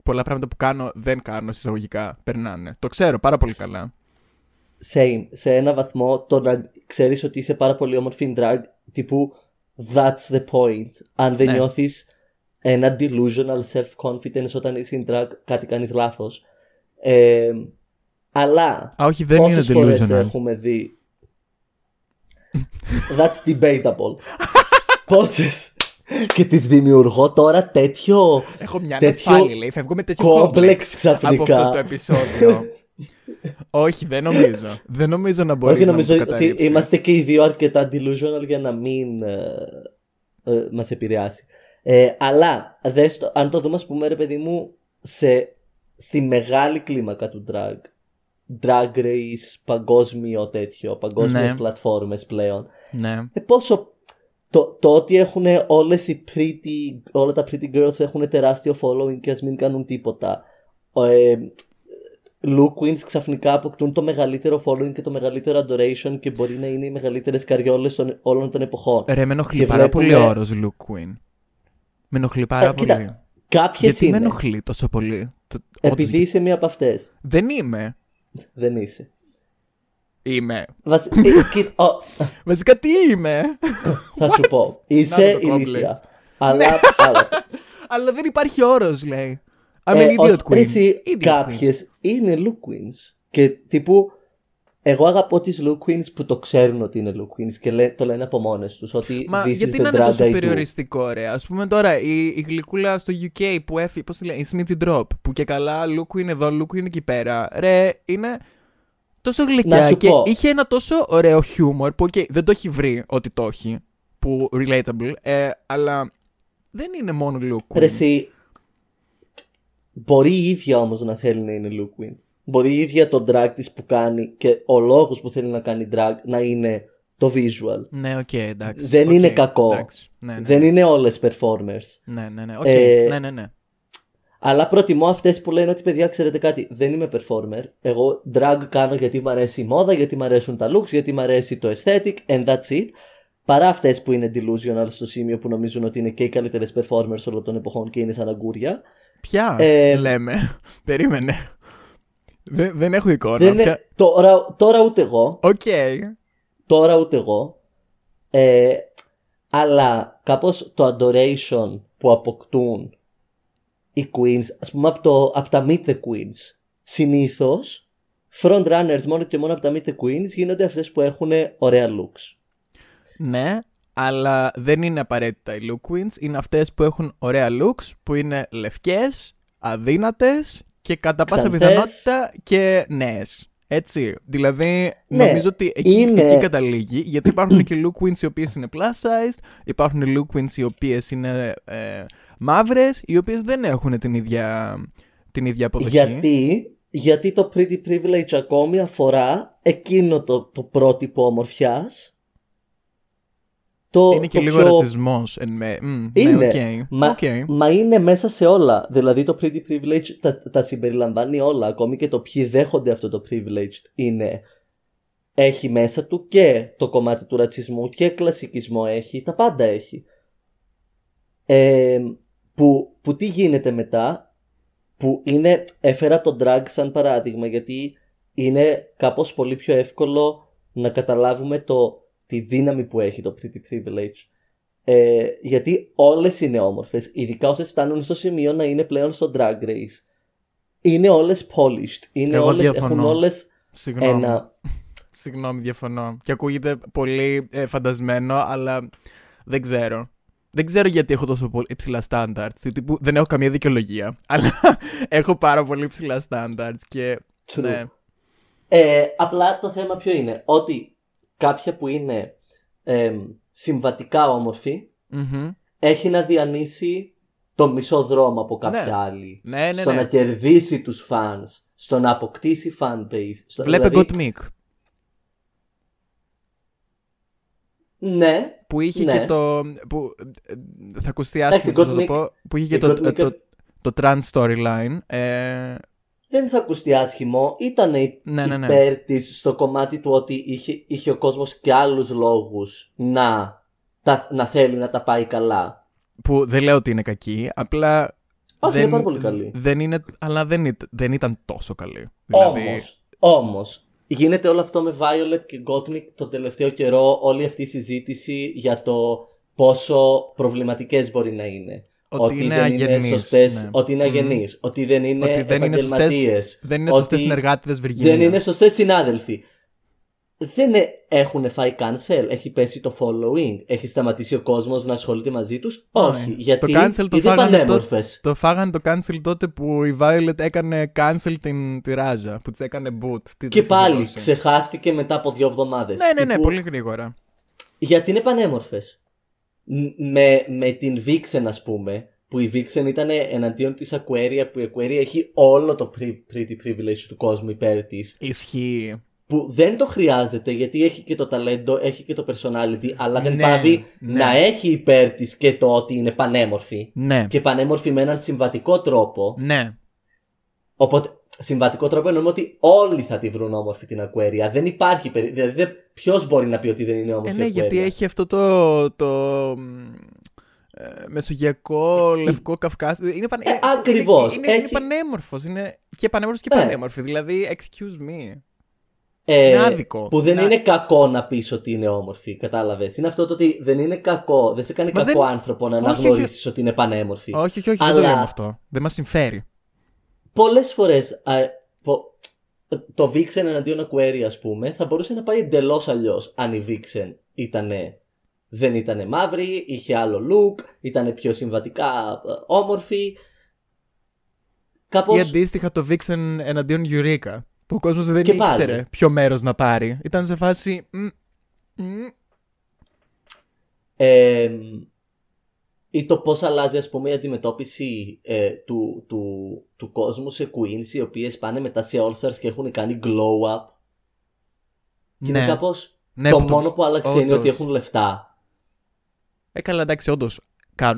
Πολλά πράγματα που κάνω δεν κάνω συσσαγωγικά περνάνε. Το ξέρω πάρα πολύ καλά. Same. Σε ένα βαθμό το να ξέρεις ότι είσαι πάρα πολύ όμορφη in drag τύπου that's the point. Αν δεν Ναι. νιώθεις ένα delusional self-confidence όταν είσαι in drag κάτι κάνεις λάθος. Ε, αλλά Α, όχι, δεν είναι πόσες φορές delusional. έχουμε δει That's debatable. Πόσες; Και τις δημιουργώ τώρα τέτοιο Έχω μια τέτοιο ανασφάλεια, λέει. Φεύγω με τέτοιο κόμπλεξ κόμπλεξ ξαφνικά. από αυτό το επεισόδιο. Όχι, δεν νομίζω. Δεν νομίζω να μπορείς Όχι, να νομίζω μου το ότι καταρρύψεις. είμαστε και οι δύο αρκετά delusional για να μην ε, ε, μας επηρεάσει. Ε, αλλά δες το, αν το δούμε, ας πούμε, ρε παιδί μου, σε, στη μεγάλη κλίμακα του drag, drag race, παγκόσμιο τέτοιο, παγκόσμιες Ναι. πλατφόρμες πλέον, Ναι. ε, πόσο το, το ότι έχουν όλες οι pretty, όλα τα pretty girls έχουν τεράστιο following και ας μην κάνουν τίποτα. Ε, Lou Queens ξαφνικά αποκτούν το μεγαλύτερο following και το μεγαλύτερο adoration και μπορεί να είναι οι μεγαλύτερες καριόλες των, όλων των εποχών. Ρε, με ενοχλεί Και πάρα πολύ βλέπουμε- ο όρος Luke Queen. Με ενοχλεί πάρα Ε, πολύ. κοίτα, Κάποιες Γιατί με είναι. ενοχλεί τόσο πολύ. Το- Επειδή όντως, είσαι μία από αυτές. Δεν είμαι. Δεν είσαι. Είμαι. Βασ... ε, κοίτα, ο, Βασικά τι είμαι; θα σου πω. Είσαι Να το complex. ηλίθια. Αλλά, αλλά Αλλά δεν υπάρχει όρος, λέει. I'm Ε, an idiot ο- queen. Εσύ, Idiot queen. κάποιες είναι Lou Queens. Και τύπου, εγώ αγαπώ τις Lou Queens που το ξέρουν ότι είναι Lou Queens και λέ- το λένε από μόνες τους. Ότι Μα this γιατί is να the είναι drag τόσο I do. περιοριστικό, ρε; Α πούμε τώρα η, η γλυκούλα στο UK που έφυγε, πώς τη λέει, η Smithy Drop, που και καλά Luke είναι εδώ, Luke είναι εκεί πέρα. Ρε, είναι τόσο Να γλυκιά σου και πω. είχε ένα τόσο ωραίο χιούμορ που, okay, δεν το έχει βρει ότι το έχει, που relatable, ε, αλλά δεν είναι μόνο look. Ρε εσύ, μπορεί η ίδια όμως να θέλει να είναι look queen. Μπορεί η ίδια το drag της που κάνει και ο λόγος που θέλει να κάνει drag να είναι το visual. Ναι, οκ, εντάξει. Δεν οκ, είναι κακό. εντάξει. Ναι, ναι, Δεν είναι όλες performers. ναι, ναι, ναι, οκ, Ε, ναι, ναι, ναι. Αλλά προτιμώ αυτές που λένε ότι παιδιά, ξέρετε κάτι, δεν είμαι performer. Εγώ drag κάνω γιατί μου αρέσει η μόδα, γιατί μου αρέσουν τα looks, γιατί μου αρέσει το aesthetic, and that's it. Παρά αυτές που είναι delusional στο σημείο που νομίζουν ότι είναι και οι καλύτερες performers όλων των εποχών και είναι σαν αγκούρια. Ποια ε, λέμε. Περίμενε. Δεν, δεν έχω εικόνα. Δεν είναι- Ποια... τώρα, τώρα ούτε εγώ. Οκ. Τώρα ούτε εγώ. Ε, αλλά κάπως το adoration που αποκτούν οι queens, ας πούμε από, το, από τα meet the queens, συνήθως front runners μόνο και μόνο από τα meet the queens γίνονται αυτές που έχουν ωραία looks. Ναι, αλλά δεν είναι απαραίτητα οι look queens. Είναι αυτές που έχουν ωραία looks, που είναι λευκές, αδύνατες και κατά πάσα Ξανθές. πιθανότητα και νέες. Έτσι. Δηλαδή, Ναι, νομίζω ότι εκεί, είναι- εκεί καταλήγει, γιατί υπάρχουν και look queens οι οποίες είναι plus sized, υπάρχουν look queens οι οποίες είναι ε, μαύρες, οι οποίες δεν έχουν την ίδια, την ίδια αποδοχή. Γιατί, γιατί το pretty privilege ακόμη αφορά εκείνο το, το πρότυπο ομορφιάς το, είναι και το λίγο πιο ρατσισμός εν με. Μμ, Είναι. Ναι, οκ. Μα, οκ. μα είναι μέσα σε όλα. Δηλαδή το pretty privilege τα, τα συμπεριλαμβάνει όλα. Ακόμη και το ποιοι δέχονται αυτό το privilege είναι. Έχει μέσα του και το κομμάτι του ρατσισμού και κλασισμό έχει. Τα πάντα έχει. Ε, που, που τι γίνεται μετά. Που είναι. Έφερα το drag σαν παράδειγμα γιατί είναι κάπως πολύ πιο εύκολο να καταλάβουμε το, τη δύναμη που έχει το pretty privilege. Ε, γιατί όλες είναι όμορφες, ειδικά όσες φτάνουν στο σημείο να είναι πλέον στο drag race. Είναι όλες polished, είναι Εγώ όλες, διαφωνώ. έχουν όλες Συγγνώμη. ένα... Συγγνώμη, διαφωνώ. Και ακούγεται πολύ ε, φαντασμένο, αλλά δεν ξέρω. Δεν ξέρω γιατί έχω τόσο πολύ υψηλά standards. Τύπου, δεν έχω καμία δικαιολογία. Αλλά έχω πάρα πολύ υψηλά standards και. True. Ναι. Ε, απλά το θέμα ποιο είναι, ότι κάποια που είναι εμ, συμβατικά όμορφη Μμμ. έχει να διανύσει το μισό δρόμο από κάποια Ναι. άλλη. Ναι, ναι, στο ναι. να κερδίσει τους fans, στο να αποκτήσει fan base. Στο, Βλέπε δηλαδή, Gottmik. Ναι, Που είχε Ναι. και το. Που, ε, θα ακουστεί Εντάξει, άσχημα αυτό να Gottmik- το πω. Που είχε και η το, Gottmik- το, το, trans storyline. Ε, δεν θα ακουστεί άσχημο. Ήταν Ναι, ναι, ναι. υπέρ της στο κομμάτι του ότι είχε, είχε ο κόσμος και άλλους λόγους να, τα, να θέλει να τα πάει καλά. που δεν λέω ότι είναι κακή. Απλά. Όχι, δεν, είναι πάρα πολύ καλή. Δεν είναι, αλλά δεν, ήταν- δεν ήταν τόσο καλή. Δηλαδή, Όμως, όμως, γίνεται όλο αυτό με Violet και Gottmik το τελευταίο καιρό, όλη αυτή η συζήτηση για το πόσο προβληματικές μπορεί να είναι. Ότι είναι δεν αγενείς, είναι σωστές, ναι. ότι είναι Μμμ. αγενείς, ότι δεν είναι ότι δεν είναι σωστές, επαγγελματίες, δεν είναι ότι σωστές συνεργάτες Βυργίνια. δεν είναι σωστές συνάδελφοι. δεν ε- έχουν φάει cancel; Έχει πέσει το following; Έχει σταματήσει ο κόσμος να ασχολείται μαζί τους; Όχι. Ναι. Γιατί το cancel το είναι φάγανε, πανέμορφες. τότε, το φάγανε το cancel τότε που η Violet έκανε cancel την, τη Ράζα. Που της έκανε boot. Τι Και της πάλι έδωσε. ξεχάστηκε μετά από δύο εβδομάδες. Ναι, ναι, ναι, πολύ γρήγορα. Γιατί είναι πανέμορφες. Με, με την Vixen, ας πούμε, που η Vixen ήταν εναντίον της Aquaria, που η Aquaria έχει όλο το pre- pretty privilege του κόσμου υπέρ της. Ισχύει. Που δεν το χρειάζεται γιατί έχει και το ταλέντο, έχει και το personality, αλλά δεν Ναι, πάβει ναι. να έχει υπέρ της και το ότι είναι πανέμορφη. Ναι. Και πανέμορφη με έναν συμβατικό τρόπο. Ναι. Οπότε, συμβατικό τρόπο εννοούμε ότι όλοι θα τη βρουν όμορφη την Aquaria. Δεν υπάρχει περί... Δηλαδή, ποιος μπορεί να πει ότι δεν είναι όμορφη Ε, η ναι, Aquaria; γιατί έχει αυτό το. το μ, ε, μεσογειακό, λευκό Καυκάσι. Είναι, πανε... Ε, ακριβώς. Είναι, είναι, είναι Έχει- πανέμορφος. Είναι και πανέμορφος και Ναι. πανέμορφη. Δηλαδή, excuse me. Ε, Είναι άδικο. Που δεν Να- είναι κακό να πεις ότι είναι όμορφη. Κατάλαβες. Είναι αυτό το ότι δεν είναι κακό. Δεν σε κάνει Μα κακό δεν- άνθρωπο να Όχι, όχι. αναγνωρίσει ότι είναι πανέμορφη. Όχι, όχι, όχι, δεν Αλλά- το λέμε αυτό. Δεν μας συμφέρει. Πολλές φορές. Το Vixen εναντίον Aquaria, ας πούμε, θα μπορούσε να πάει εντελώς αλλιώς αν η Vixen ήτανε, δεν ήταν μαύρη, είχε άλλο look, ήταν πιο συμβατικά ε, όμορφη. Κάπως... Ή αντίστοιχα το Vixen εναντίον Eureka. Που ο κόσμος δεν Και πάλι. ήξερε ποιο μέρος να πάρει. Ήταν σε φάση. μ, μ, Ε, ή το πώς αλλάζει ας πούμε η αντιμετώπιση ε, του, του, του κόσμου σε queens οι οποίες πάνε μετά σε All Stars και έχουν κάνει glow up και είναι Ναι. κάπως Ναι, το που το- μόνο που άλλαξε είναι ότι όντως. έχουν λεφτά Ε, καλά, εντάξει, όντως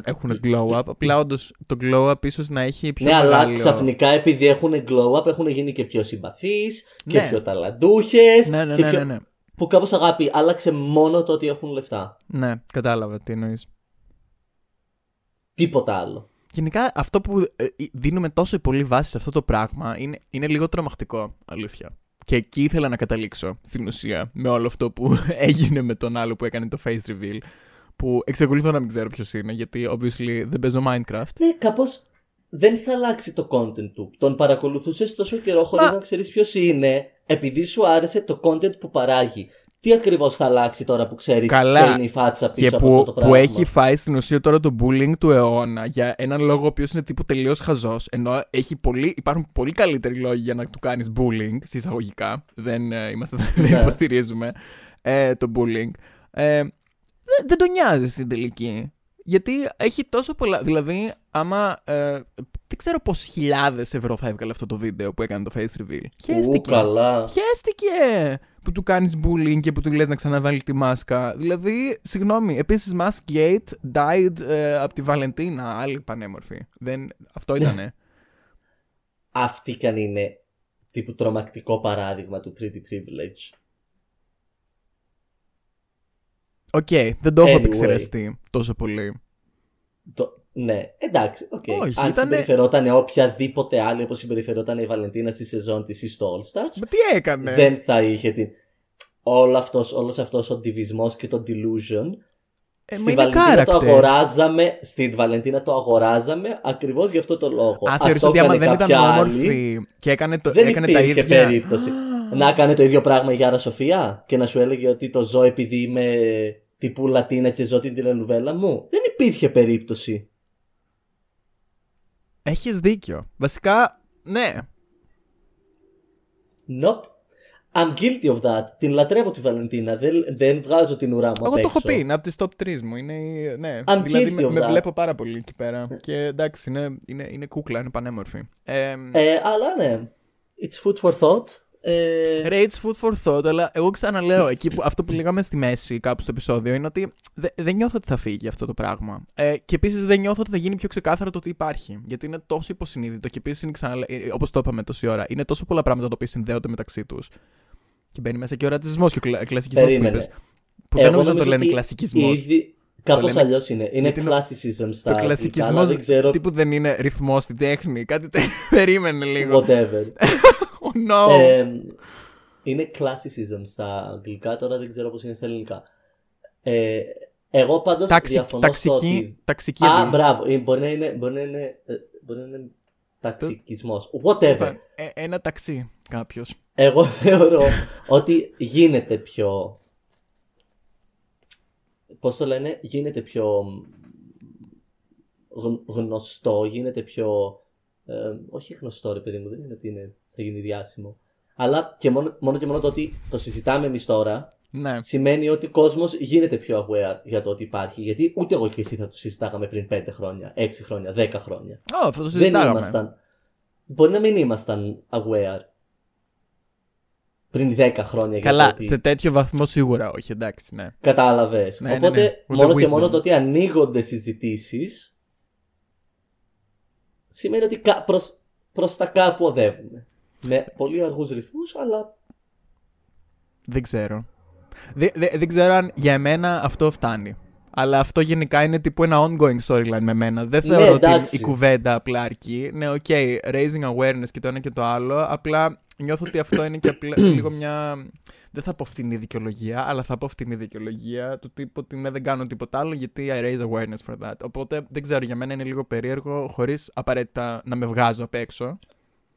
έχουν glow up. Απλά όντως το glow up ίσως να έχει πιο ναι αλλά μεγάλο... ξαφνικά επειδή έχουν glow up έχουν γίνει και πιο συμπαθείς και Ναι. πιο ταλαντούχες Ναι, ναι, και ναι, πιο- ναι, ναι. που κάπως αγάπη άλλαξε μόνο το ότι έχουν λεφτά Ναι, κατάλαβα τι εννοείς. Τίποτα άλλο Γενικά αυτό που ε, δίνουμε τόσο πολύ βάση σε αυτό το πράγμα είναι, είναι λίγο τρομακτικό, αλήθεια. Και εκεί ήθελα να καταλήξω στην ουσία με όλο αυτό που έγινε με τον άλλο που έκανε το face reveal. Που εξακολουθώ να μην ξέρω ποιος είναι, γιατί obviously δεν παίζω Minecraft. ναι κάπως δεν θα αλλάξει το content του. Τον παρακολουθούσες τόσο καιρό χωρίς Μα- να ξέρεις ποιος είναι, επειδή σου άρεσε το content που παράγει. Τι ακριβώς θα αλλάξει τώρα που ξέρεις Καλά. ποια είναι η φάτσα πίσω Και από που, αυτό το πράγμα; που έχει φάει στην ουσία τώρα το bullying του αιώνα για έναν λόγο ο οποίος είναι τύπου τελείως χαζός. Ενώ έχει πολύ, υπάρχουν πολύ καλύτεροι λόγοι για να του κάνεις bullying, συσσαγωγικά. Δεν, ε, είμαστε, δεν Ναι. υποστηρίζουμε ε, το bullying. Ε, δεν, δεν τον νοιάζει στην τελική. Γιατί έχει τόσο πολλά. Δηλαδή, άμα. Ε, δεν ξέρω πόσες χιλιάδες ευρώ θα έβγαλε αυτό το βίντεο που έκανε το face reveal. Ου, Χαίστηκε. καλά. Χαίστηκε που του κάνεις bullying και που του λες να ξαναβάλει τη μάσκα. Δηλαδή, συγγνώμη, επίσης Maskgate died ε, από τη Βαλεντίνα, άλλη πανέμορφη. Δεν, αυτό ήτανε. Αυτή κι αν είναι τύπου τρομακτικό παράδειγμα του pretty privilege. Οκ, δεν το έχω Anyway. επεξεργαστεί τόσο πολύ. Το... Ναι, εντάξει, οκ. Όχι, Αν ήτανε- συμπεριφερόταν οποιαδήποτε άλλη όπως συμπεριφερόταν η Βαλεντίνα στη σεζόν της ή στο All Stars, Μα τι έκανε; δεν θα είχε την... Όλο αυτός, όλος αυτός ο ντιβισμός και το delusion Ε, μα στη είναι Βαλεντίνα το character. αγοράζαμε, στη Βαλεντίνα το αγοράζαμε ακριβώς για αυτό το λόγο. Α, Ας θεωρείς το ότι άμα έκανε δεν ήταν κάποια άλλη, όμορφη και έκανε, το, δεν έκανε τα υπήρχε ίδια. περίπτωση. να έκανε το ίδιο πράγμα η Γιάρα Σοφία και να σου έλεγε ότι το ζω επειδή είμαι τύπου Λατίνα και ζω την τηλενουβέλα μου. Δεν υπήρχε περίπτωση. Έχεις δίκιο. Βασικά, ναι. Nope. I'm guilty of that. Την λατρεύω τη Βαλεντίνα. Δεν, δεν βγάζω την ουρά μου Εγώ απ' το έχω έξω. πει, είναι από τις top 3 μου. Είναι, η- ναι. I'm δηλαδή guilty με, of με that. βλέπω πάρα πολύ εκεί πέρα. Και εντάξει, είναι, είναι, είναι κούκλα, είναι πανέμορφη. Ε, Ε, αλλά ναι. It's food for thought. Ε, Rage food for thought, αλλά εγώ ξαναλέω, εκεί που, αυτό που λέγαμε στη μέση κάπου στο επεισόδιο είναι ότι δε- δεν νιώθω ότι θα φύγει αυτό το πράγμα. Ε, και επίσης δεν νιώθω ότι θα γίνει πιο ξεκάθαρο το τι υπάρχει. Γιατί είναι τόσο υποσυνείδητο και επίσης είναι ξαναλέω, όπως το είπαμε τόση ώρα, είναι τόσο πολλά πράγματα τα οποία συνδέονται μεταξύ τους. Και μπαίνει μέσα και ο ρατσισμός και ο κλα, κλασικισμός που Περίμενε. είπες. Που δεν εγώ νομίζω να το λένε ότι κλασικισμός. Ήδη... Κάπως λένε- αλλιώς είναι. Είναι γιατί είναι- classicism στα Το αγγλικά, κλασικισμό αλλά δεν ξέρω τύπου δεν είναι ρυθμό στην τέχνη. Κάτι τε... περίμενε λίγο. whatever. Oh no. Ε, είναι classicism στα αγγλικά, τώρα δεν ξέρω πώς είναι στα ελληνικά. Ε, εγώ πάντως Ταξι- διαφωνώ στο ταξική, ότι... ταξική Α, αντί- μπράβο, ε, μπορεί να είναι, μπορεί να είναι, ε, μπορεί να είναι ταξικισμός. Whatever. Είπα, ε, ένα ταξί. κάποιος. Εγώ θεωρώ ότι γίνεται πιο. Πώς το λένε, γίνεται πιο γν- γνωστό, γίνεται πιο. ε, όχι γνωστό, ρε παιδί μου, δεν είναι ότι είναι, θα γίνει διάσημο. Αλλά και μόνο, μόνο και μόνο το ότι το συζητάμε εμείς τώρα Ναι. σημαίνει ότι ο κόσμος γίνεται πιο aware για το ότι υπάρχει. Γιατί ούτε εγώ και εσύ θα το συζητάγαμε πριν 5 χρόνια, 6 χρόνια, 10 χρόνια. Ω, αυτό το Δεν συζητάγαμε. ήμασταν. Μπορεί να μην ήμασταν aware πριν 10 χρόνια για Καλά, το ότι σε τέτοιο βαθμό σίγουρα όχι, εντάξει, ναι. κατάλαβες. Ναι, ναι, Οπότε ναι. With μόνο the και wisdom. μόνο το ότι ανοίγονται συζητήσεις σημαίνει ότι κα- προς, προς τα κάπου οδεύουμε. Με πολύ αργούς ρυθμούς, αλλά Δεν ξέρω. Δε- δε- δεν ξέρω αν για εμένα αυτό φτάνει. Αλλά αυτό γενικά είναι τύπου ένα ongoing storyline με μένα. Δεν Ναι, θεωρώ ότι εντάξει. η κουβέντα απλά αρκεί. Ναι, οκ, raising awareness και το ένα και το άλλο. Απλά νιώθω ότι αυτό είναι και απλά, λίγο μια. Δεν θα πω φτηνή δικαιολογία, αλλά θα πω φτηνή δικαιολογία του τύπου ότι ναι, δεν κάνω τίποτα άλλο γιατί I raise awareness for that. Οπότε δεν ξέρω, για μένα είναι λίγο περίεργο χωρίς απαραίτητα να με βγάζω απ' έξω.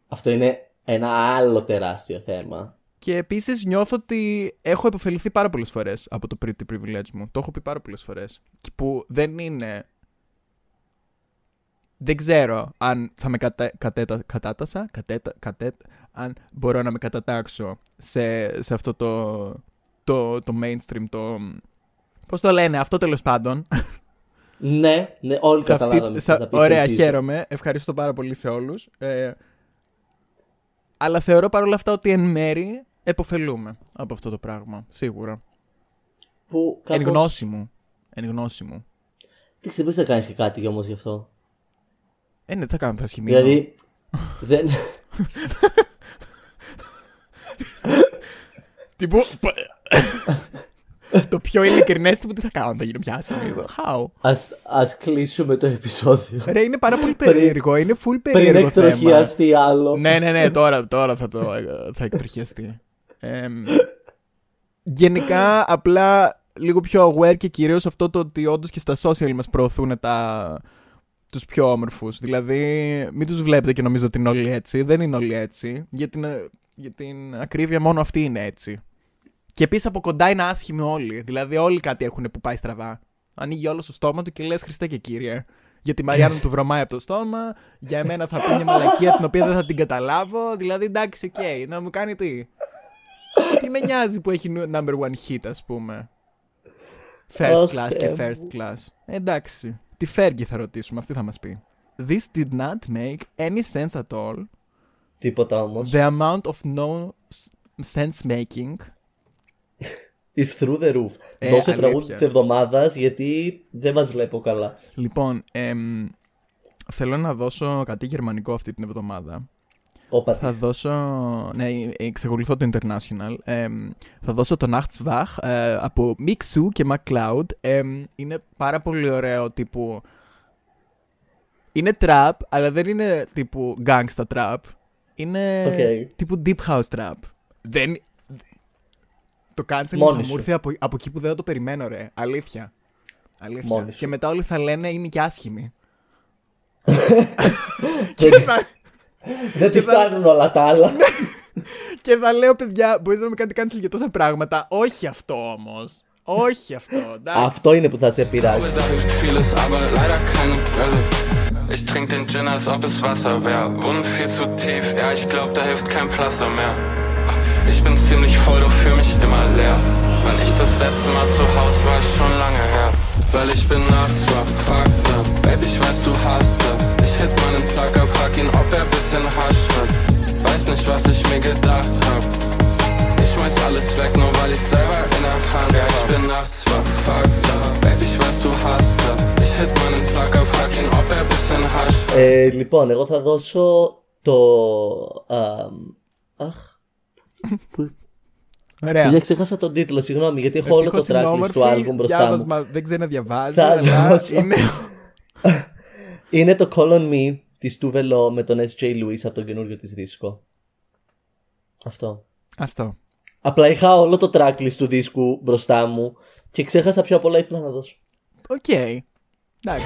αυτό είναι ένα άλλο τεράστιο θέμα. Και επίσης νιώθω ότι έχω επωφεληθεί πάρα πολλές φορές από το pretty privilege μου. Το έχω πει πάρα πολλές φορές. Που δεν είναι. Δεν ξέρω αν θα με κατα... κατέτα... κατάτασα. Κατέτα... Κατέτα... Αν μπορώ να με κατατάξω σε, σε αυτό το... το, το mainstream, το. Πώς το λένε, αυτό τέλος πάντων. Ναι, ναι, όλοι Σε αυτή- καταλάβαμε. σε- τι θα πεις, Ωραία, ελπίζω. χαίρομαι. Ευχαριστώ πάρα πολύ σε όλους. Ε, αλλά θεωρώ παρόλα αυτά ότι εν μέρη εποφελούμε από αυτό το πράγμα. Σίγουρα. Που Εν κάπως... γνώση μου. Εν γνώση μου. Τι ξέρεις, δεν θα κάνεις και κάτι όμως γι' αυτό; Ε, ναι, τι θα κάνω, θα σχημίσω. Δηλαδή, δεν... Τι που... το πιο ειλικρινές τύπου τι θα κάνω, θα γίνω πια άσχημη. How? ας, ας κλείσουμε το επεισόδιο. Ρε, είναι πάρα πολύ περίεργο. Είναι full Πριν περίεργο θέμα. εκτροχιαστεί άλλο. ναι, ναι, ναι, τώρα, τώρα θα το θα εκτροχιαστεί. Εμ, γενικά, απλά λίγο πιο aware και κυρίως αυτό το ότι όντως και στα social μας προωθούν τα, τους πιο όμορφους. Δηλαδή, μην τους βλέπετε και νομίζω ότι είναι όλοι έτσι. Δεν είναι όλοι έτσι. Για την, για την ακρίβεια μόνο αυτοί είναι έτσι. Και επίσης από κοντά είναι άσχημοι όλοι. Δηλαδή, όλοι κάτι έχουν που πάει στραβά. Ανοίγει όλο το στόμα του και λες Χριστέ και κύριε. Για τη Μαριάννα του βρωμάει από το στόμα. Για εμένα θα πει μια μαλακία την οποία δεν θα την καταλάβω. Δηλαδή, εντάξει, οκ, να μου κάνει τι. τι με νοιάζει που έχει number one hit, ας πούμε. First Αχ, class Θεέ και μου. first class. Εντάξει. Τη Fergie θα ρωτήσουμε, αυτή θα μας πει. This did not make any sense at all. Τίποτα όμως. The amount of no sense making Is through the roof. Ε, Δώσε αλήθεια. τραγούδι της εβδομάδας γιατί δεν μας βλέπω καλά. Λοιπόν, εμ, θέλω να δώσω κάτι γερμανικό αυτή την εβδομάδα. Όπα Θα της. δώσω. Ναι, εξακολουθώ το International. Εμ, θα δώσω το Nachtswach ε, από Mixu και MacLeod. Εμ, είναι πάρα πολύ ωραίο τύπου. Είναι trap, αλλά δεν είναι τύπου gangsta trap. Είναι Οκ. τύπου deep house trap. Δεν... Το canceling Μόνη θα σου. μου ήρθε από, από εκεί που δεν το περιμένω, ρε. Αλήθεια. Αλήθεια. Μόνη σου. Και μετά όλοι θα λένε είναι και άσχημοι. Δεν- και, θα, Δεν τη θα- φτάνουν όλα τα άλλα. και θα λέω, παιδιά, μπορείτε να με κάνετε cancel για τόσα πράγματα. Όχι αυτό όμως. Όχι αυτό. εντάξει. Αυτό είναι που θα σε πειράζει. Da hilft vieles, aber leider keine Brille. Ich trink den Gin, als ob es Wasser wär. Wunden viel zu tief, ja, ich glaub, da hilft kein Pflaster mehr. Ach, Ich bin ziemlich voll, doch fühl mich immer leer. Wann ich das letzte Mal zu Haus war, ist schon lange her. Weil ich bin nachts wach, Fakte. Baby, ich weiß, du hast das. Ich hit meinen Placker, frag ihn, ob er bisschen Hasch hat. Weiß nicht, was ich mir gedacht hab. Ich schmeiß alles weg, nur weil ich selber in der Hand Ja, ich bin nachts wach, Fakte. Baby, ich weiß, du hast das. Ich hit meinen Placker, frag ihn, ob er bisschen Hasch Ε, λοιπόν, εγώ θα δώσω το. α, αχ. Ωραία. Παιδιά, ξέχασα τον τίτλο, συγγνώμη, γιατί έχω όλο το Ευτυχώς είναι tracklist όμορφη, του album μπροστά μου. διάβασμα δεν ξέρει να διαβάζει, Θα αλλά δώσω. είναι. Είναι το Call on Me της Tove Lo με τον SG Lewis από τον καινούριο της δίσκο. Αυτό. Αυτό. Απλά είχα όλο το tracklist του δίσκου μπροστά μου και ξέχασα πιο πολλά ήθελα να δώσω. Οκ. Εντάξει.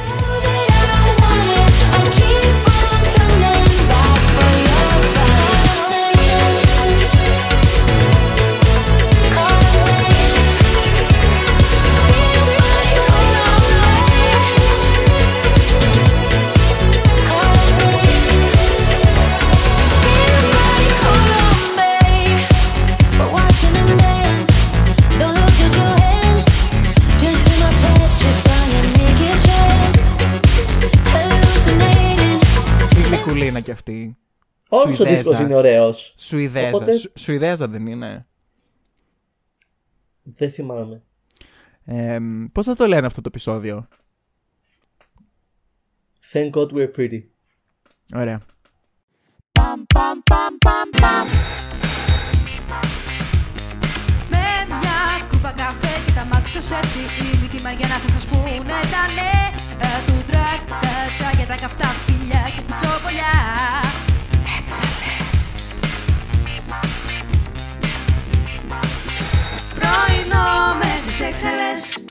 Δυσκολίνα κι αυτή. Όλος ο Σουηδέζα. δίσκος είναι ωραίος. Σουηδέζα. Οπότε- Σου- Σουηδέζα δεν είναι. Δεν θυμάμαι. Ε, Πώς θα το λένε αυτό το επεισόδιο; Thank God we're pretty. Ωραία. Με μια κούπα καφέ και τα μάξω σε τι Ήλικημα για να θα σας πούνε τα ναι τα τουντράκ, τα τσάκια, τα καυτά φιλιά και κουτσόπολιά Έξαλες Πρωινό με τις έξαλες